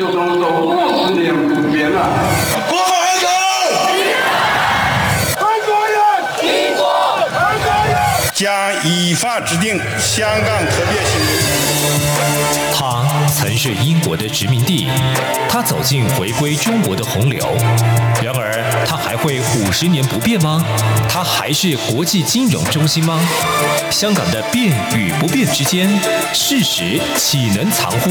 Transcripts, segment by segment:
就从走过十年不变了。将依法制定香港特别行政。他曾是英国的殖民地，他走进回归中国的洪流。然而，他还会五十年不变吗？他还是国际金融中心吗？香港的变与不变之间，事实岂能藏乎？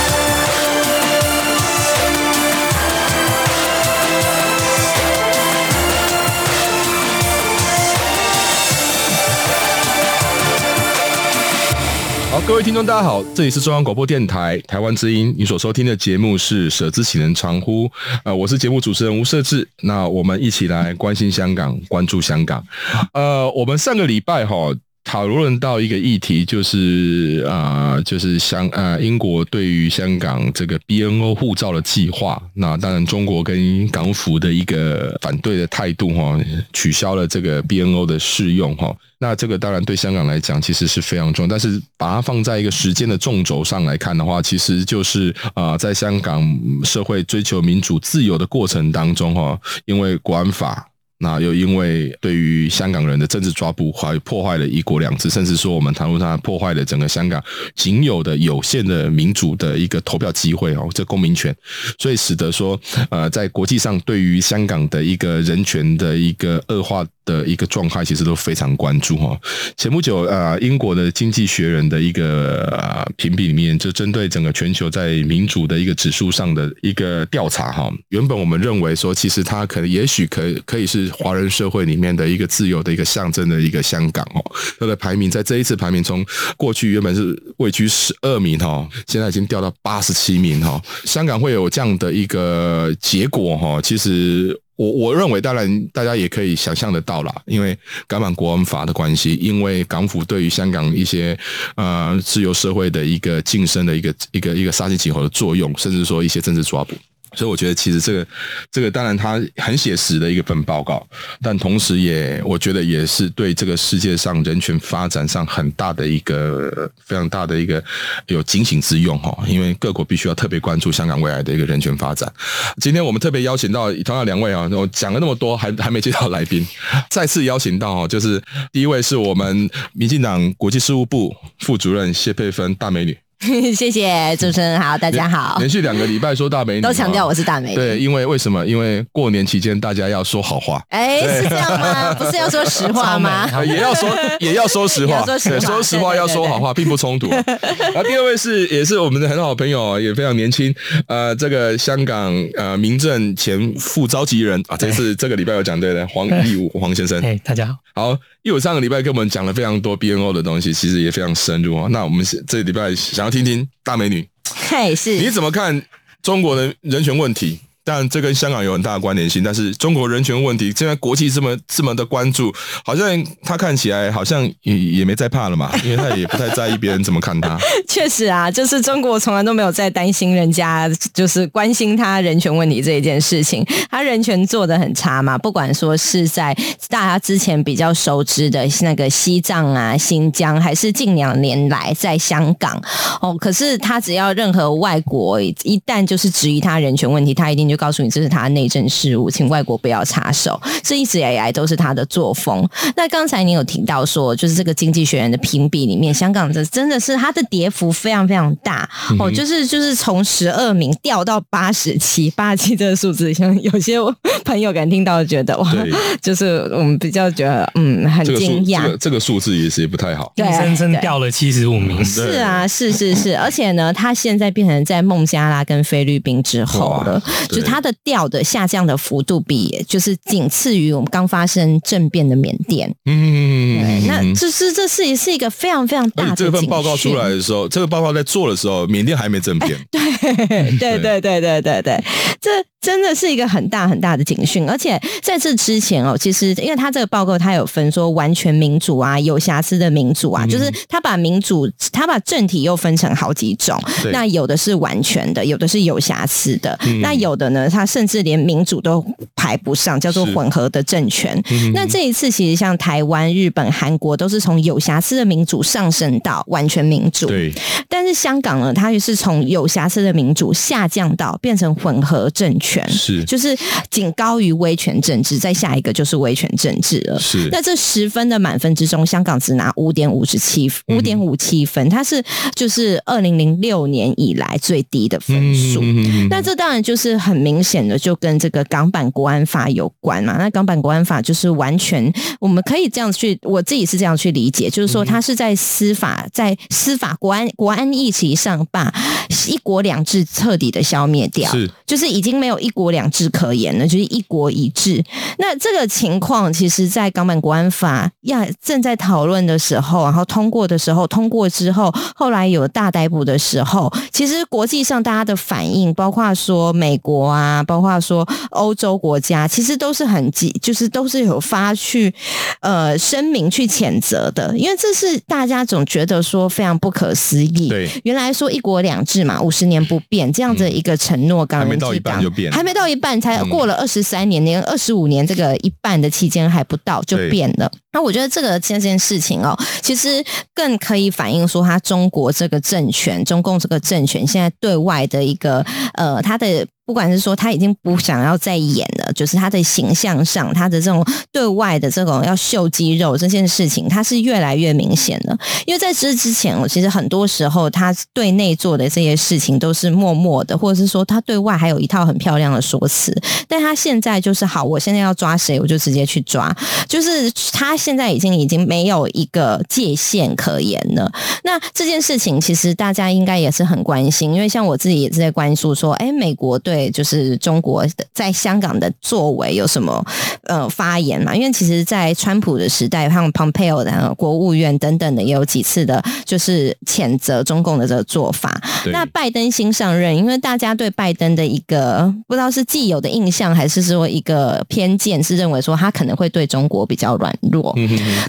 各位听众，大家好，这里是中央广播电台台湾之音，你所收听的节目是“舍之岂能常乎”。呃，我是节目主持人吴瑟智，那我们一起来关心香港，关注香港。呃，我们上个礼拜哈。讨论到一个议题，就是啊、就是香呃英国对于香港这个 BNO 护照的计划，那当然中国跟港府的一个反对的态度哈，取消了这个 BNO 的适用哈，那这个当然对香港来讲其实是非常重要，但是把它放在一个时间的纵轴上来看的话，其实就是啊，在香港社会追求民主自由的过程当中哈，因为国安法。那又因为对于香港人的政治抓捕，还破坏了一国两制，甚至说我们谈论上破坏了整个香港仅有的有限的民主的一个投票机会哦，这公民权，所以使得说呃，在国际上对于香港的一个人权的一个恶化的一个状态，其实都非常关注哈。前不久呃，英国的经济学人的一个呃评比里面，就针对整个全球在民主的一个指数上的一个调查哈。原本我们认为说，其实它可能也许可以可以是。华人社会里面的一个自由的一个象征的一个香港哦，它的排名在这一次排名中过去原本是位居十二名哈，现在已经掉到八十七名哈。香港会有这样的一个结果哈，其实我我认为当然大家也可以想象得到啦，因为港版国安法的关系，因为港府对于香港一些呃自由社会的一个晋升的一个一个一个杀鸡儆猴的作用，甚至说一些政治抓捕。所以我觉得，其实这个这个当然它很写实的一个份报告，但同时也我觉得也是对这个世界上人权发展上很大的一个非常大的一个有警醒之用哈，因为各国必须要特别关注香港未来的一个人权发展。今天我们特别邀请到同样两位啊，我讲了那么多，还还没接到来宾，再次邀请到就是第一位是我们民进党国际事务部副主任谢佩芬大美女。谢谢主持人好，大家好。连续两个礼拜说大美女，都强调我是大美女。对，因为为什么？因为过年期间大家要说好话。哎，是这样吗？不是要说实话吗？也要说，也要说实话。说实话，说实话要说好话，并不冲突。然后第二位是，也是我们的很好朋友，也非常年轻。呃，这个香港呃民政前副召集人啊，这次这个礼拜有讲对的黄义武黄先生。哎，大家好。好，义武上个礼拜跟我们讲了非常多 BNO 的东西，其实也非常深入啊。那我们这礼拜想要。听听大美女，嘿，是你怎么看中国的人权问题？但这跟香港有很大的关联性，但是中国人权问题现在国际这么这么的关注，好像他看起来好像也也没在怕了嘛，因为他也不太在意别人怎么看他。确实啊，就是中国从来都没有在担心人家，就是关心他人权问题这一件事情，他人权做得很差嘛，不管说是在大家之前比较熟知的那个西藏啊、新疆，还是近两年来在香港哦，可是他只要任何外国一旦就是质疑他人权问题，他一定。就告诉你这是他的内政事务，请外国不要插手。这一直以来都是他的作风。那刚才你有提到说，就是这个经济学人的评比里面，香港这真的是它的跌幅非常非常大哦，就是就是从十二名掉到八十七，八十七这个数字，像有些朋友可能听到觉得哇，就是我们比较觉得嗯很惊讶，这个这个数字也是也不太好，对，生生掉了七十五名。是啊，是是是，而且呢，他现在变成在孟加拉跟菲律宾之后了。它的调的下降的幅度比就是仅次于我们刚发生政变的缅甸。嗯，对，那这是这是是一个非常非常大的。这份报告出来的时候，这个报告在做的时候，缅甸还没政变。对对对对对对对。这真的是一个很大很大的警讯。而且在这之前哦，其实因为他这个报告他有分说完全民主啊，有瑕疵的民主啊，嗯、就是他把民主他把政体又分成好几种，那有的是完全的，有的是有瑕疵的，嗯、那有的呢，他甚至连民主都排不上，叫做混合的政权。那这一次其实像台湾、日本、韩国都是从有瑕疵的民主上升到完全民主，对。但是香港呢，它也是从有瑕疵的民主下降到变成混合政权，是，就是仅高于威权政治，再下一个就是威权政治了。是。那这十分的满分之中，香港只拿五点五十七，五点五七分，它是就是二零零六年以来最低的分数。那这当然就是很明显的，就跟这个港版国安法有关嘛。那港版国安法就是完全，我们可以这样去，我自己是这样去理解，就是说它是在司法，在司法国安国安议题上把一国两制彻底的消灭掉，是，就是已经没有一国两制可言了，就是一国一制。那这个情况，其实，在港版国安法要正在讨论的时候，然后通过的时候，通过之后，后来有大逮捕的时候，其实国际上大家的反应，包括说美国啊，包括说欧洲国家，其实都是很急，就是都是有发去呃声明去谴责的，因为这是大家总觉得说非常不可思议。对，原来说一国两制嘛，五十年不变这样子一个承诺，刚、刚、还没到一半就变，还没到一半才过了二十三年，连二十五年这个一半的期间还不到就变了。那我觉得这个这件事情哦，其实更可以反映说，他中国这个政权，中共这个政权现在对外的一个呃，他的。不管是说他已经不想要再演了，就是他的形象上，他的这种对外的这种要秀肌肉这件事情，他是越来越明显的。因为在这之前，我其实很多时候他对内做的这些事情都是默默的，或者是说他对外还有一套很漂亮的说辞。但他现在就是好，我现在要抓谁，我就直接去抓，就是他现在已经已经没有一个界限可言了。那这件事情其实大家应该也是很关心，因为像我自己也是在关注说，哎，美国对。就是中国在香港的作为有什么呃发言嘛？因为其实，在川普的时代，像 Pompeo 的国务院等等的，也有几次的，就是谴责中共的这个做法。那拜登新上任，因为大家对拜登的一个不知道是既有的印象，还是说一个偏见，是认为说他可能会对中国比较软弱。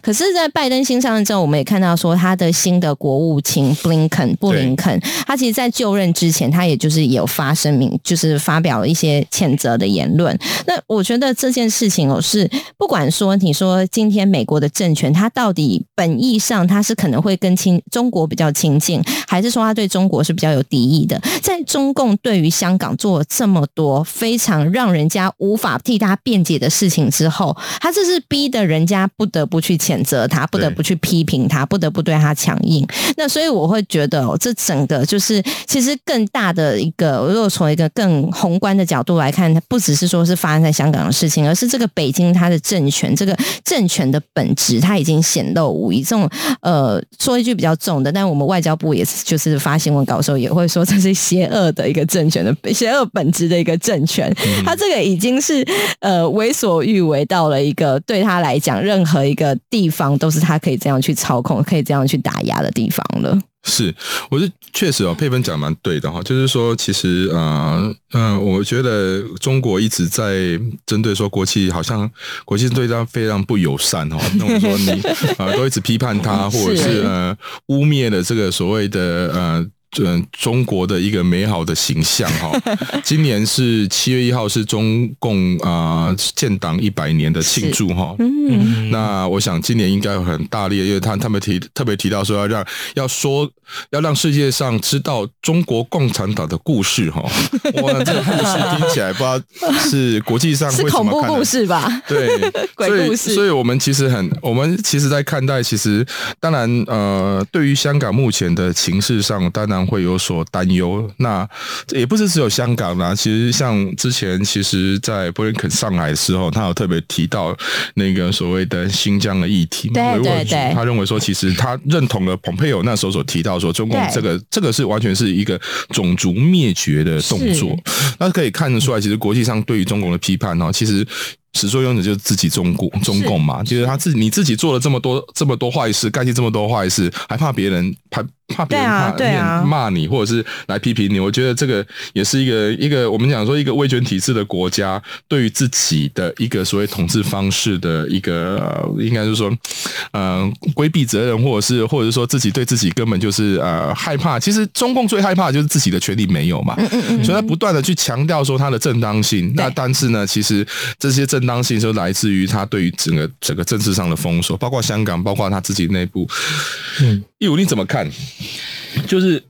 可是，在拜登新上任之后，我们也看到说他的新的国务卿布林肯，布林肯，他其实，在就任之前，他也就是有发声明，就是。发表了一些谴责的言论，那我觉得这件事情哦，是不管说你说今天美国的政权，它到底本意上它是可能会跟亲中国比较亲近，还是说它对中国是比较有敌意的？在中共对于香港做了这么多非常让人家无法替他辩解的事情之后，他这是逼得人家不得不去谴责他，不得不去批评他，不得不对他强硬。那所以我会觉得，这整个就是其实更大的一个，如果从一个更宏观的角度来看，它不只是说是发生在香港的事情，而是这个北京它的政权，这个政权的本质，它已经显露无遗。这种呃，说一句比较重的，但我们外交部也是，就是发新闻稿的时候也会说，这是邪恶的一个政权的邪恶本质的一个政权。它这个已经是呃为所欲为到了一个对他来讲，任何一个地方都是他可以这样去操控、可以这样去打压的地方了。是，我是确实哦，佩芬讲蛮对的哈，就是说，其实啊嗯、呃，我觉得中国一直在针对说国企好像国企对他非常不友善哈，那我说你啊、呃、都一直批判他，或者是呃污蔑了这个所谓的呃。嗯，中国的一个美好的形象哈。今年是七月一号，是中共啊、呃、建党一百年的庆祝哈。嗯，那我想今年应该很大力，因为他他们提特别提到说要让要说要让世界上知道中国共产党的故事哈。哇，这个故事听起来不知道是国际上会怎么看？是恐怖故事吧？对，鬼故事。所以，我们其实很，我们其实在看待，其实当然呃，对于香港目前的情势上，当然。会有所担忧，那也不是只有香港啦。其实像之前，其实，在布林肯上海的时候，他有特别提到那个所谓的新疆的议题。对对对，他认为说，其实他认同了蓬佩奥那时候所提到说，中共这个这个是完全是一个种族灭绝的动作。那可以看得出来，其实国际上对于中国的批判呢，其实。始作俑者就是自己中共中共嘛，就是他自己你自己做了这么多这么多坏事，干尽这么多坏事，还怕别人怕怕别人怕对啊骂你，或者是来批评你？我觉得这个也是一个一个我们讲说一个威权体制的国家对于自己的一个所谓统治方式的一个，呃、应该是说，嗯、呃，规避责任，或者是或者是说自己对自己根本就是呃害怕。其实中共最害怕的就是自己的权利没有嘛，嗯嗯嗯，所以他不断的去强调说他的正当性。那但是呢，其实这些正当性就来自于他对于整个整个政治上的封锁，包括香港，包括他自己内部。嗯，义武你怎么看？就是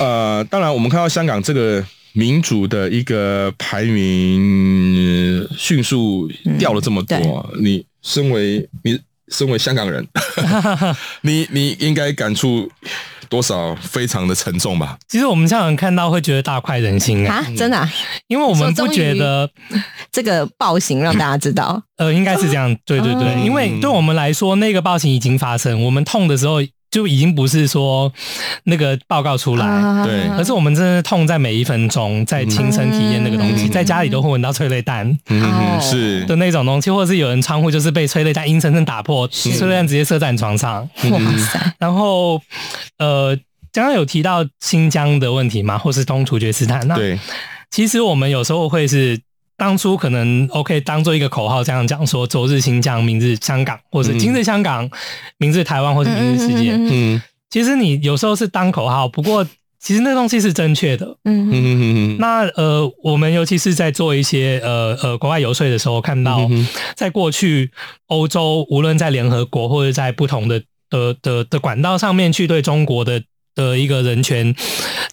呃，当然我们看到香港这个民主的一个排名迅速掉了这么多，嗯、你身为你身为香港人，你你应该感触多少非常的沉重吧？其实我们常常看到会觉得大快人心啊，真的、啊，因为我们不觉得这个暴行让大家知道，呃，应该是这样，对对对，因为对我们来说，那个暴行已经发生，我们痛的时候。就已经不是说那个报告出来，对，而是我们真的痛在每一分钟，在亲身体验那个东西，在家里都会闻到催泪弹，嗯，是的那种东西，或者是有人窗户就是被催泪弹硬生生打破，催泪弹直接射在你床上，哇塞！然后呃，刚刚有提到新疆的问题嘛，或是东突厥斯坦，那对，其实我们有时候会是。当初可能 OK 当做一个口号这样讲说，昨日新疆，明日香港，或者今日香港，明日台湾，或者明日世界。嗯，其实你有时候是当口号，不过其实那东西是正确的。嗯嗯嗯嗯。那呃，我们尤其是在做一些呃呃国外游说的时候，看到在过去欧洲，无论在联合国或者在不同的的的的管道上面去对中国的。的一个人权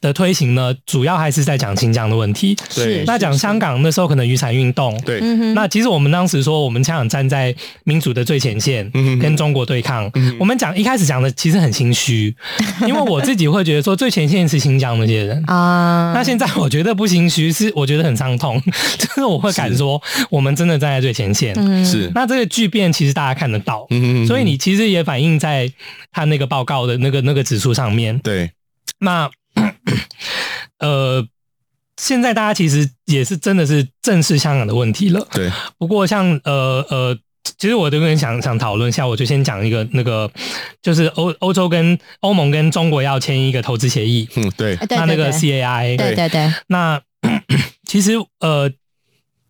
的推行呢，主要还是在讲新疆的问题。对，那讲香港那时候可能雨伞运动。对，那其实我们当时说，我们香港站在民主的最前线，跟中国对抗。我们讲一开始讲的其实很心虚，因为我自己会觉得说最前线是新疆那些人啊。那现在我觉得不心虚，是我觉得很伤痛，就是我会敢说，我们真的站在最前线。是，那这个巨变其实大家看得到，所以你其实也反映在他那个报告的那个那个指数上面。对。对，那 呃，现在大家其实也是真的是正视香港的问题了。对，不过像呃呃，其实我这边想想讨论一下，我就先讲一个那个，就是欧欧洲跟欧盟跟中国要签一个投资协议。嗯，对，那那个 CAI，对对对，那 其实呃，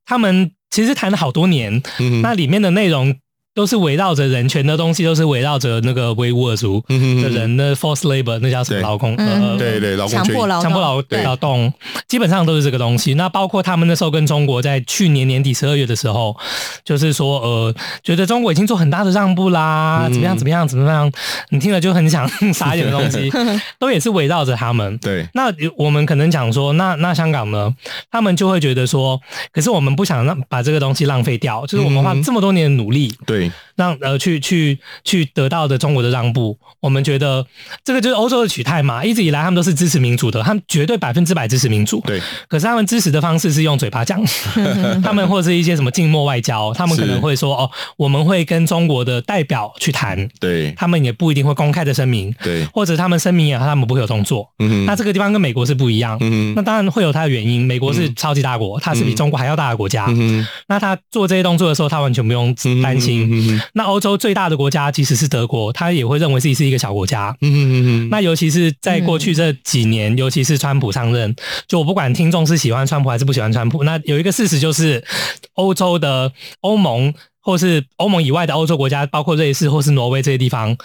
他们其实谈了好多年，嗯，那里面的内容。都是围绕着人权的东西，都是围绕着那个维吾尔族的人的 forced labor，那叫什么劳工？呃，对对，劳工强迫劳强迫劳劳动，基本上都是这个东西。那包括他们那时候跟中国在去年年底十二月的时候，就是说呃，觉得中国已经做很大的让步啦，怎么样怎么样怎么样？你听了就很想撒一点的东西，都也是围绕着他们。对，那我们可能讲说，那那香港呢？他们就会觉得说，可是我们不想让把这个东西浪费掉，就是我们花这么多年的努力，对。agree. 让呃去去去得到的中国的让步，我们觉得这个就是欧洲的取态嘛。一直以来他们都是支持民主的，他们绝对百分之百支持民主。对，可是他们支持的方式是用嘴巴讲，他们或者是一些什么静默外交，他们可能会说哦，我们会跟中国的代表去谈。对，他们也不一定会公开的声明。对，或者他们声明也好，他们不会有动作。嗯，那这个地方跟美国是不一样。嗯，那当然会有它的原因。美国是超级大国，它是比中国还要大的国家。嗯，那他做这些动作的时候，他完全不用担心。嗯，那欧洲最大的国家即使是德国，他也会认为自己是一个小国家。嗯嗯嗯。那尤其是在过去这几年，尤其是川普上任，就我不管听众是喜欢川普还是不喜欢川普，那有一个事实就是，欧洲的欧盟或是欧盟以外的欧洲国家，包括瑞士或是挪威这些地方，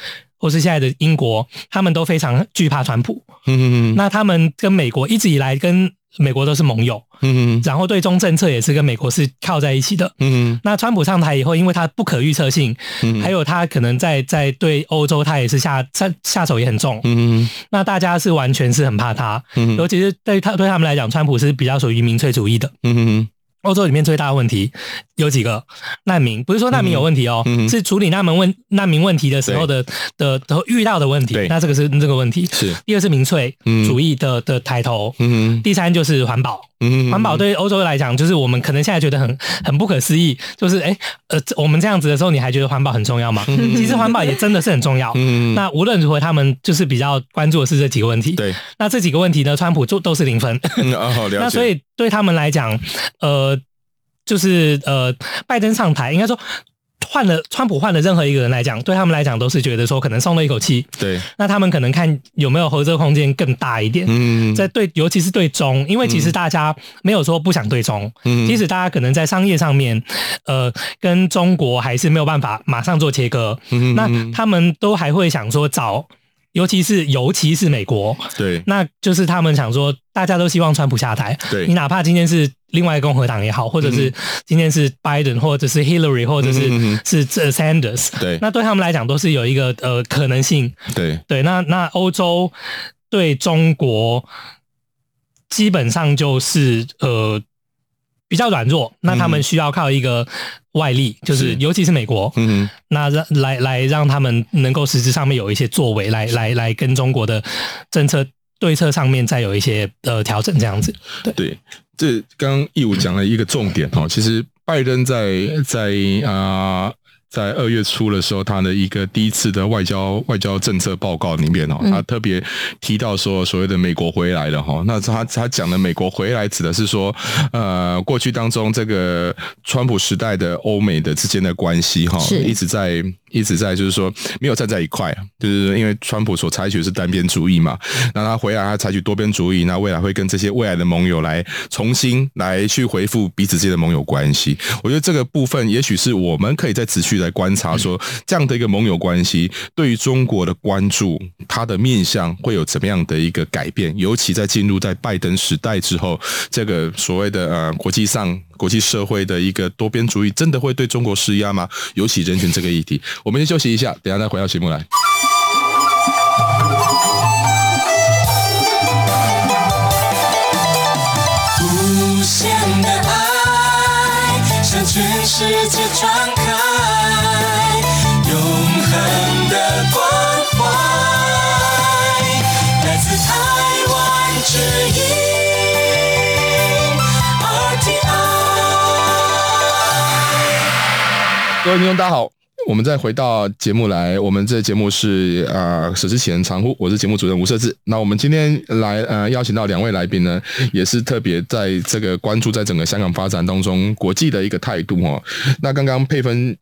或是现在的英国，他们都非常惧怕川普。嗯嗯嗯。那他们跟美国一直以来跟美国都是盟友，嗯，然后对中政策也是跟美国是靠在一起的，嗯，那川普上台以后，因为他不可预测性，嗯，还有他可能在在对欧洲，他也是下下下手也很重，嗯，那大家是完全是很怕他，嗯，尤其是对他对他们来讲，川普是比较属于民粹主义的，嗯。欧洲里面最大的问题有几个难民，不是说难民有问题哦，嗯嗯、是处理难民问难民问题的时候的的的遇到的问题。那这个是这个问题。是第二是民粹主义的的抬头。嗯嗯、第三就是环保。嗯，环保对欧洲来讲，就是我们可能现在觉得很 很不可思议，就是哎，呃，我们这样子的时候，你还觉得环保很重要吗？其实环保也真的是很重要。嗯，那无论如何，他们就是比较关注的是这几个问题。对，那这几个问题呢，川普就都是零分。那所以对他们来讲，呃。就是呃，拜登上台，应该说。换了川普换了任何一个人来讲，对他们来讲都是觉得说可能松了一口气。对，那他们可能看有没有合作空间更大一点。嗯，在对，尤其是对中，因为其实大家没有说不想对中，嗯，即使大家可能在商业上面，呃，跟中国还是没有办法马上做切割。嗯，那他们都还会想说找。尤其是尤其是美国，对，那就是他们想说，大家都希望川普下台。对，你哪怕今天是另外共和党也好，或者是今天是拜登，或者是 Hillary，或者是是这 Sanders，对，那对他们来讲都是有一个呃可能性。对。对，那那欧洲对中国基本上就是呃。比较软弱，那他们需要靠一个外力，嗯、就是尤其是美国，嗯，那让来来让他们能够实质上面有一些作为，来来来跟中国的政策对策上面再有一些呃调整，这样子。对，对，这刚刚义武讲了一个重点哈，其实拜登在在啊。呃在二月初的时候，他的一个第一次的外交外交政策报告里面哦，他特别提到说，所谓的美国回来了哈。那他他讲的美国回来，指的是说，呃，过去当中这个川普时代的欧美的之间的关系哈，一直在。一直在就是说没有站在一块，就是因为川普所采取的是单边主义嘛，那他回来他采取多边主义，那未来会跟这些未来的盟友来重新来去回复彼此之间的盟友关系。我觉得这个部分也许是我们可以再持续来观察，说这样的一个盟友关系对于中国的关注，它的面向会有怎么样的一个改变，尤其在进入在拜登时代之后，这个所谓的呃国际上。国际社会的一个多边主义，真的会对中国施压吗？尤其人权这个议题，我们先休息一下，等下再回到节目来。无限的爱向全世界传各位听众，大家好，我们再回到节目来。我们这节目是啊，舍之启人长呼，我是节目主任吴设志。那我们今天来呃邀请到两位来宾呢，也是特别在这个关注在整个香港发展当中国际的一个态度哦。那刚刚佩芬。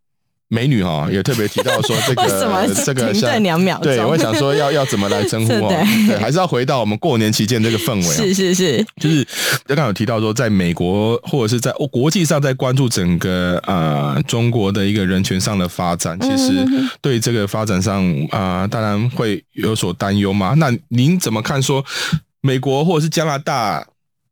美女哈 也特别提到说这个这个像两秒对，我想说要要怎么来称呼 哦，对，还是要回到我们过年期间这个氛围。是是是，就是刚刚有提到说，在美国或者是在国际上在关注整个呃中国的一个人权上的发展，其实对这个发展上啊、呃，当然会有所担忧嘛。那您怎么看说美国或者是加拿大？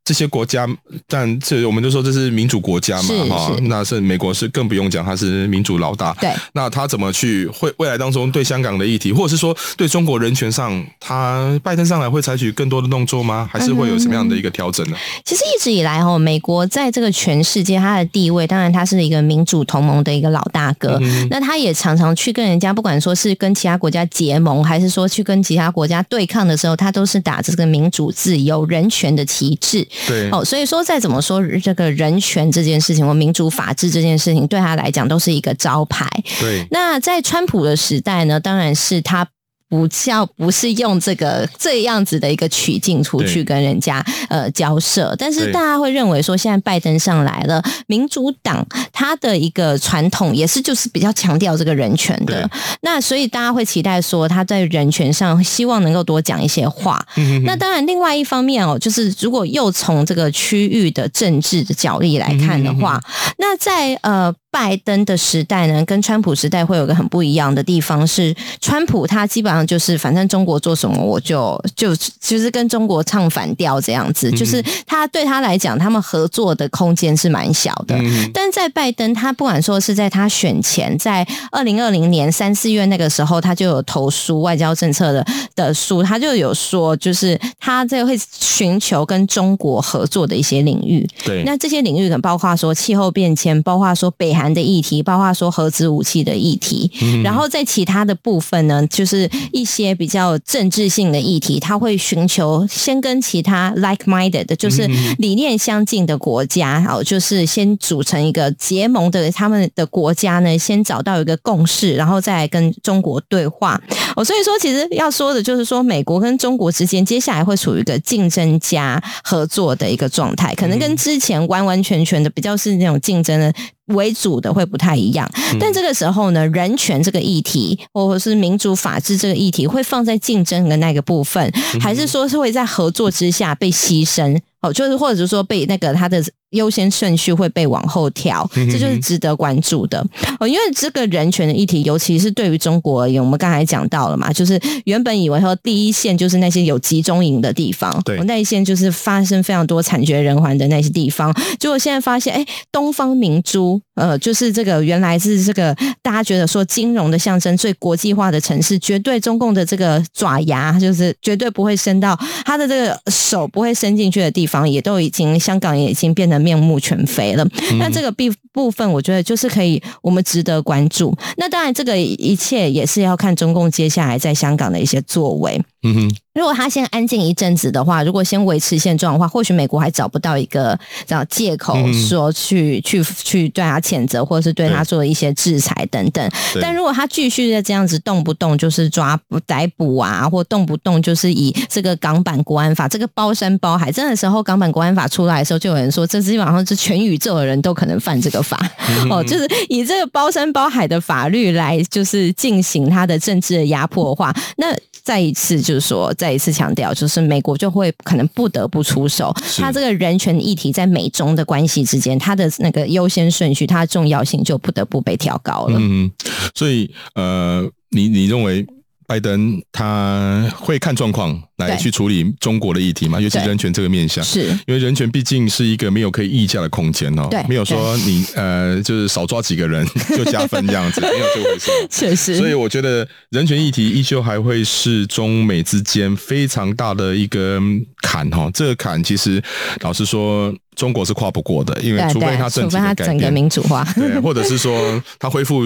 这些国家，但这我们就说这是民主国家嘛，哈，那是美国是更不用讲，他是民主老大。对，那他怎么去会未来当中对香港的议题，或者是说对中国人权上，他拜登上来会采取更多的动作吗？还是会有什么样的一个调整呢？其实一直以来，哈，美国在这个全世界它的地位，当然它是一个民主同盟的一个老大哥。嗯、那他也常常去跟人家，不管说是跟其他国家结盟，还是说去跟其他国家对抗的时候，他都是打着这个民主、自由、人权的旗帜。对，哦，所以说再怎么说这个人权这件事情或民主法治这件事情，对他来讲都是一个招牌。对，那在川普的时代呢，当然是他。不叫不是用这个这样子的一个曲径出去跟人家呃交涉，但是大家会认为说，现在拜登上来了，民主党他的一个传统也是就是比较强调这个人权的，那所以大家会期待说他在人权上希望能够多讲一些话。那当然，另外一方面哦，就是如果又从这个区域的政治的角力来看的话，那在呃。拜登的时代呢，跟川普时代会有个很不一样的地方是，川普他基本上就是反正中国做什么我就就就是跟中国唱反调这样子，就是他对他来讲，他们合作的空间是蛮小的。但在拜登，他不管说是在他选前，在二零二零年三四月那个时候，他就有投书外交政策的的书，他就有说，就是他这个会寻求跟中国合作的一些领域。对，那这些领域可能包括说气候变迁，包括说北韩。南的议题，包括说核子武器的议题，嗯、然后在其他的部分呢，就是一些比较政治性的议题，他会寻求先跟其他 like-minded 的，就是理念相近的国家，好，就是先组成一个结盟的他们的国家呢，先找到一个共识，然后再来跟中国对话。哦，所以说其实要说的就是说，美国跟中国之间接下来会处于一个竞争加合作的一个状态，可能跟之前完完全全的比较是那种竞争的。为主的会不太一样，但这个时候呢，人权这个议题，或者是民主法治这个议题，会放在竞争的那个部分，还是说是会在合作之下被牺牲？哦，就是或者是说被那个他的优先顺序会被往后调，这就是值得关注的哦。因为这个人权的议题，尤其是对于中国而言，我们刚才讲到了嘛，就是原本以为说第一线就是那些有集中营的地方，对，那一线就是发生非常多惨绝人寰的那些地方，结果现在发现，哎，东方明珠，呃，就是这个原来是这个大家觉得说金融的象征、最国际化的城市，绝对中共的这个爪牙就是绝对不会伸到他的这个手不会伸进去的地方。也都已经，香港也已经变得面目全非了。那这个部部分，我觉得就是可以，我们值得关注。那当然，这个一切也是要看中共接下来在香港的一些作为。嗯哼。如果他先安静一阵子的话，如果先维持现状的话，或许美国还找不到一个这样借口说去、嗯、去去对他谴责，或者是对他做一些制裁等等。但如果他继续在这样子动不动就是抓捕逮捕啊，或动不动就是以这个港版国安法这个包山包海，真的时候港版国安法出来的时候，就有人说这基本上是全宇宙的人都可能犯这个法、嗯、哦，就是以这个包山包海的法律来就是进行他的政治的压迫的话，那。再一次就是说，再一次强调，就是美国就会可能不得不出手。它这个人权议题在美中的关系之间，它的那个优先顺序，它的重要性就不得不被调高了。嗯，所以呃，你你认为？拜登他会看状况来去处理中国的议题嘛？尤其人权这个面向，是因为人权毕竟是一个没有可以议价的空间哦。对，没有说你呃，就是少抓几个人 就加分这样子，没有这回事。确实，所以我觉得人权议题依旧还会是中美之间非常大的一个坎哈。这个坎其实老实说，中国是跨不过的，因为除非他政体的改变，整个民主化，对，或者是说他恢复。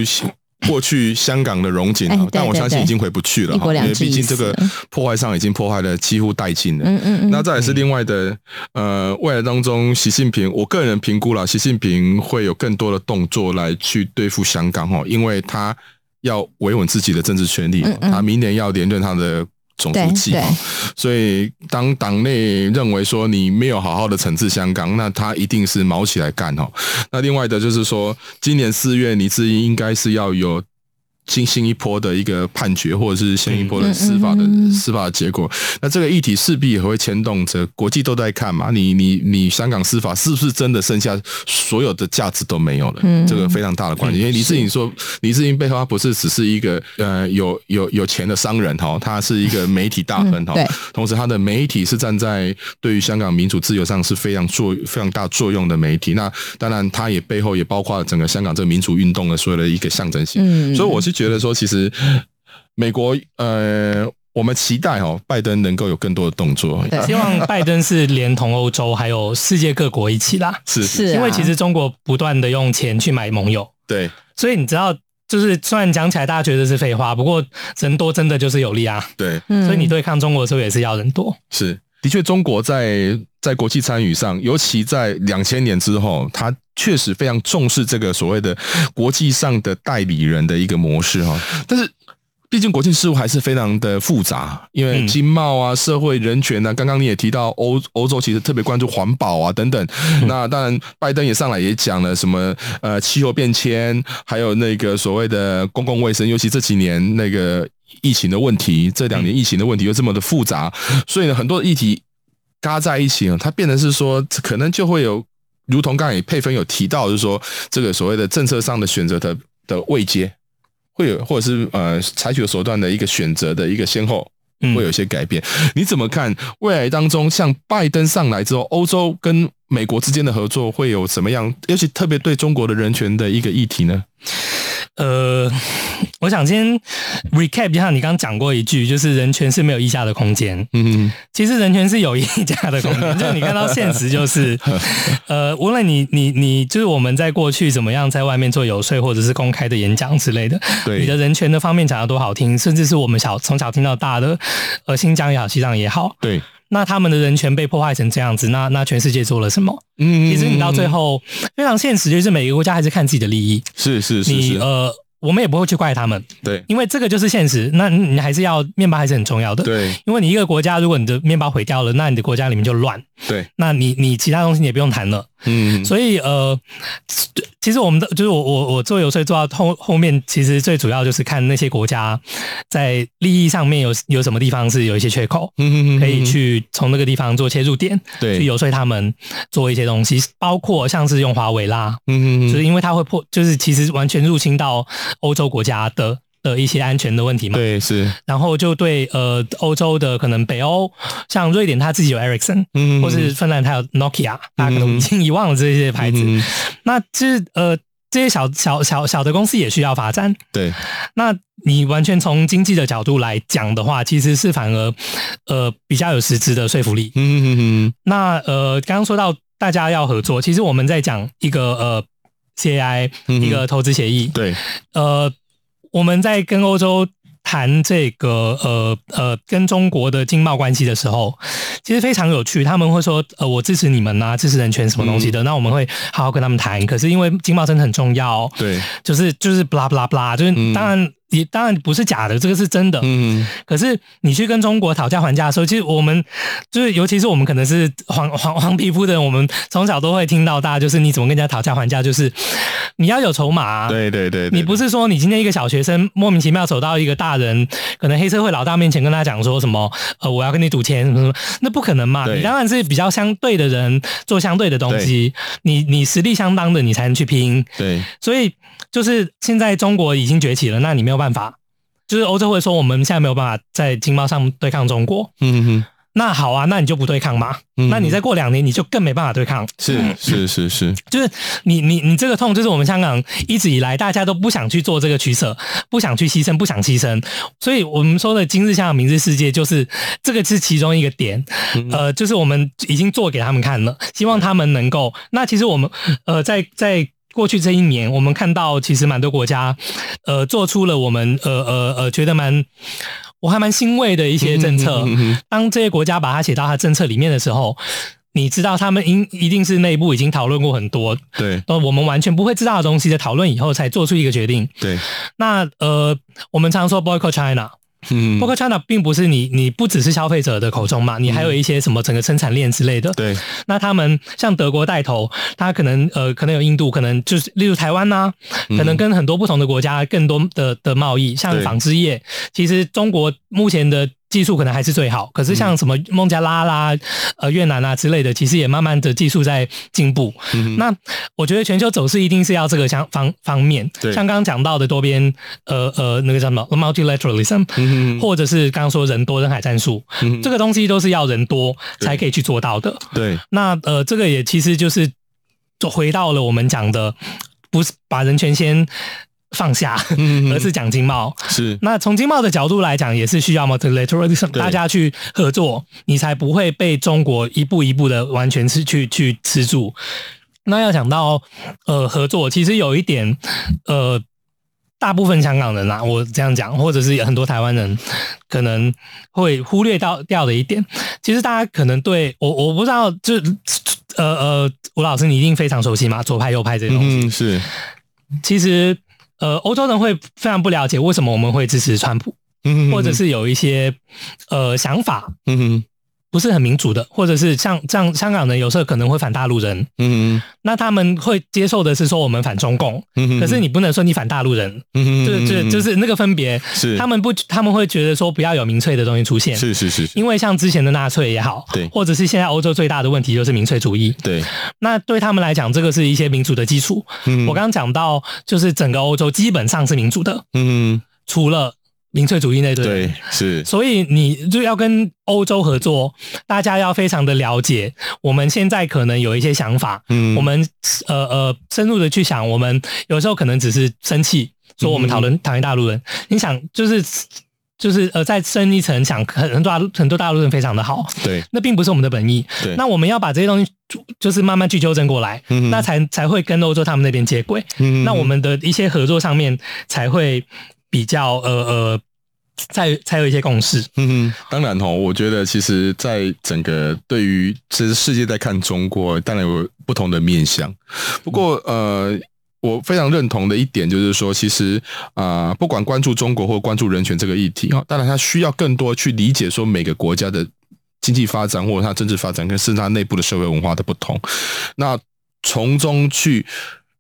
过去香港的荣景，但我相信已经回不去了，因为毕竟这个破坏上已经破坏的几乎殆尽了。嗯嗯嗯。那再来是另外的，呃，未来当中，习近平，我个人评估了，习近平会有更多的动作来去对付香港哦，因为他要维稳自己的政治权利，他明年要连任他的。总书记，所以当党内认为说你没有好好的惩治香港，那他一定是卯起来干哦。那另外的就是说，今年四月李志英应该是要有。新新一波的一个判决，或者是新一波的司法的司法的结果，那这个议题势必也会牵动着国际都在看嘛。你你你香港司法是不是真的剩下所有的价值都没有了？这个非常大的关系。因为李志颖说，李志颖背后他不是只是一个呃有有有钱的商人哈，他是一个媒体大亨哈。同时，他的媒体是站在对于香港民主自由上是非常作非常大作用的媒体。那当然，他也背后也包括了整个香港这个民主运动的所有的一个象征性。所以我是。觉得说，其实美国呃，我们期待哦，拜登能够有更多的动作。希望拜登是连同欧洲还有世界各国一起啦。是是，因为其实中国不断的用钱去买盟友。对，所以你知道，就是虽然讲起来大家觉得是废话，不过人多真的就是有利啊。对，所以你对抗中国的时候也是要人多。是，的确，中国在在国际参与上，尤其在两千年之后，他。确实非常重视这个所谓的国际上的代理人的一个模式哈，但是毕竟国际事务还是非常的复杂，因为经贸啊、社会人权啊，刚刚你也提到欧欧洲其实特别关注环保啊等等。那当然，拜登也上来也讲了什么呃气候变迁，还有那个所谓的公共卫生，尤其这几年那个疫情的问题，这两年疫情的问题又这么的复杂，所以呢很多议题嘎在一起啊，它变成是说可能就会有。如同刚才佩芬有提到，就是说这个所谓的政策上的选择的的位阶，会有或者是呃采取的手段的一个选择的一个先后，会有一些改变。嗯、你怎么看未来当中，像拜登上来之后，欧洲跟美国之间的合作会有什么样？尤其特别对中国的人权的一个议题呢？呃。我想先 recap 一下，你刚刚讲过一句，就是人权是没有溢价的空间。嗯，其实人权是有溢价的空间，就是你看到现实就是，呃，无论你你你，就是我们在过去怎么样在外面做游说或者是公开的演讲之类的，对你的人权的方面讲的多好听，甚至是我们小从小听到大的，呃，新疆也好，西藏也好，对，那他们的人权被破坏成这样子，那那全世界做了什么？嗯，其实你到最后非常现实，就是每个国家还是看自己的利益。是是是，你呃。我们也不会去怪他们，对，因为这个就是现实。那你还是要面包还是很重要的，对，因为你一个国家，如果你的面包毁掉了，那你的国家里面就乱，对，那你你其他东西你也不用谈了，嗯，所以呃。其实我们的就是我我我做游说做到后后面，其实最主要就是看那些国家在利益上面有有什么地方是有一些缺口，嗯，可以去从那个地方做切入点，对，去游说他们做一些东西，包括像是用华为啦，嗯嗯，就是因为它会破，就是其实完全入侵到欧洲国家的的一些安全的问题嘛，对，是，然后就对呃欧洲的可能北欧，像瑞典它自己有 Ericsson，嗯，或是芬兰它有 Nokia，大家可能已经遗忘了这些牌子，嗯、那其实呃这些小小小小的公司也需要发展，对，那你完全从经济的角度来讲的话，其实是反而呃比较有实质的说服力，嗯嗯嗯，那呃刚刚说到大家要合作，其实我们在讲一个呃 CAI 一个投资协议，对，呃。我们在跟欧洲谈这个呃呃跟中国的经贸关系的时候，其实非常有趣。他们会说呃我支持你们呐、啊，支持人权什么东西的。嗯、那我们会好好跟他们谈。可是因为经贸真的很重要，对，就是就是布拉布拉布拉，就是当然。嗯也当然不是假的，这个是真的。嗯，可是你去跟中国讨价还价的时候，其实我们就是，尤其是我们可能是黄黄黄皮肤的人，我们从小都会听到大，就是你怎么跟人家讨价还价，就是你要有筹码啊。对对对，你不是说你今天一个小学生莫名其妙走到一个大人，可能黑社会老大面前跟他讲说什么，呃，我要跟你赌钱什么什么，那不可能嘛。你当然是比较相对的人做相对的东西，你你实力相当的，你才能去拼。对，所以。就是现在中国已经崛起了，那你没有办法。就是欧洲会说，我们现在没有办法在经贸上对抗中国。嗯哼，那好啊，那你就不对抗嘛。嗯，那你再过两年，你就更没办法对抗。是是是是，就是你你你这个痛，就是我们香港一直以来大家都不想去做这个取舍，不想去牺牲，不想牺牲。所以我们说的今日香港，明日世界，就是这个是其中一个点。呃，就是我们已经做给他们看了，希望他们能够。那其实我们呃在在。过去这一年，我们看到其实蛮多国家，呃，做出了我们呃呃呃觉得蛮我还蛮欣慰的一些政策。当这些国家把它写到它政策里面的时候，你知道他们应一定是内部已经讨论过很多，对，呃我们完全不会知道的东西在讨论以后才做出一个决定。对，那呃，我们常说 boycott China。嗯，boycott China 并不是你，你不只是消费者的口中嘛，你还有一些什么整个生产链之类的。对，那他们像德国带头，他可能呃，可能有印度，可能就是例如台湾呐、啊，可能跟很多不同的国家更多的的贸易，像纺织业，其实中国目前的。技术可能还是最好，可是像什么孟加拉啦、呃越南啊之类的，其实也慢慢的技术在进步。嗯、那我觉得全球走势一定是要这个相方方面，对像刚刚讲到的多边呃呃那个叫什么 multilateralism，、嗯、或者是刚刚说人多人海战术，嗯、这个东西都是要人多才可以去做到的。对，那呃这个也其实就是回到了我们讲的，不是把人权先。放下，而是讲经贸。是那从经贸的角度来讲，也是需要 multilateralism，大家去合作，你才不会被中国一步一步的完全是去去吃住。那要讲到呃合作，其实有一点呃，大部分香港人啊，我这样讲，或者是很多台湾人可能会忽略到掉的一点，其实大家可能对我我不知道，就呃呃，吴老师你一定非常熟悉嘛，左派右派这些东西、嗯、是，其实。呃，欧洲人会非常不了解为什么我们会支持川普，嗯、或者是有一些呃想法，嗯哼。不是很民主的，或者是像像香港人有时候可能会反大陆人，嗯哼，那他们会接受的是说我们反中共，嗯哼，可是你不能说你反大陆人，嗯哼，就就就是那个分别，是。他们不他们会觉得说不要有民粹的东西出现，是是是，因为像之前的纳粹也好，对，或者是现在欧洲最大的问题就是民粹主义，对，那对他们来讲，这个是一些民主的基础，嗯，我刚刚讲到就是整个欧洲基本上是民主的，嗯，除了。民粹主义那对，对是，所以你就要跟欧洲合作，大家要非常的了解，我们现在可能有一些想法，嗯，我们呃呃深入的去想，我们有时候可能只是生气。说我们讨论讨厌大陆人，你想就是。就是呃，再深一层想，很很多大陆很多大陆人非常的好，对，那并不是我们的本意，对，那我们要把这些东西就是慢慢去纠正过来，嗯，那才才会跟欧洲他们那边接轨，嗯，那我们的一些合作上面才会比较呃呃，才才有一些共识，嗯哼，当然哦，我觉得其实在整个对于其实世界在看中国，当然有不同的面向，不过呃。我非常认同的一点就是说，其实啊、呃，不管关注中国或关注人权这个议题啊，当然它需要更多去理解说每个国家的经济发展或者它政治发展，跟甚至它内部的社会文化的不同，那从中去。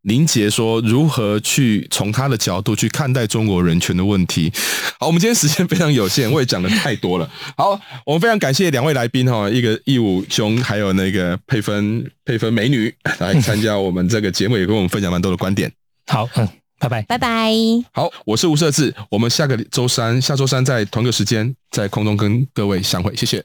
林杰说：“如何去从他的角度去看待中国人权的问题？”好，我们今天时间非常有限，我也讲的太多了。好，我们非常感谢两位来宾哈，一个义武兄，还有那个佩芬佩芬美女来参加我们这个节目，也跟我们分享蛮多的观点。好，嗯，拜拜，拜拜。好，我是吴设志，我们下个周三，下周三在同一个时间在空中跟各位相会，谢谢。